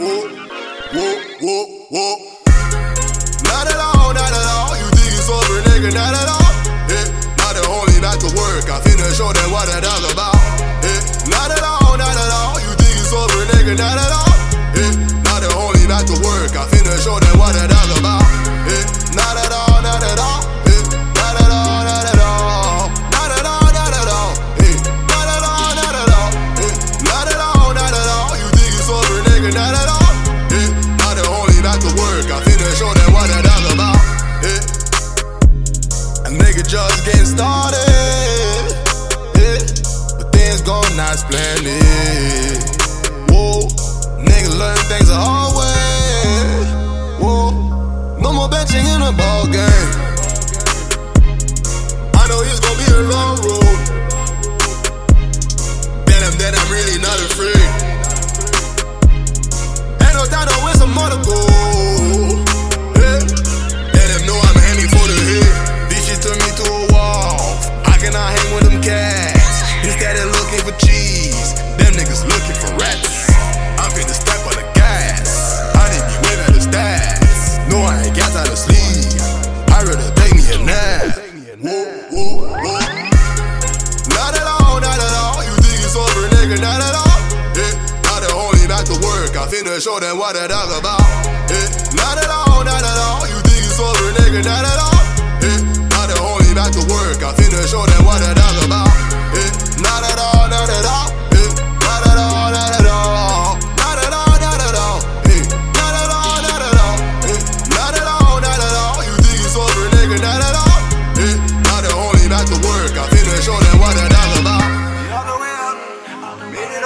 Whoa, whoa, whoa, whoop. Finna show them what that all about. Yeah. A nigga just getting started. Yeah. But things going not splendid. Whoa. Nigga learn things the hard way. Whoa. No more benching in a ball game. Looking for cheese, them niggas looking for rats. I'm finna step on the gas. I need me way better stats. No, I ain't gas out of sleep. I rather take me a nap. Not at all, not at all. You think it's over, nigga? Not at all. Yeah, not the only back to work. I finna show them what that all about. Yeah, not at all, not at all. You think it's over, nigga? Not at all.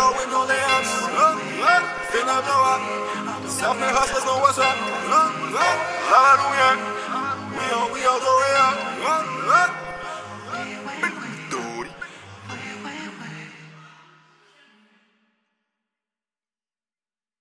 All with no layups. Finna blow up. Self-made hustlers know what's up. Hallelujah.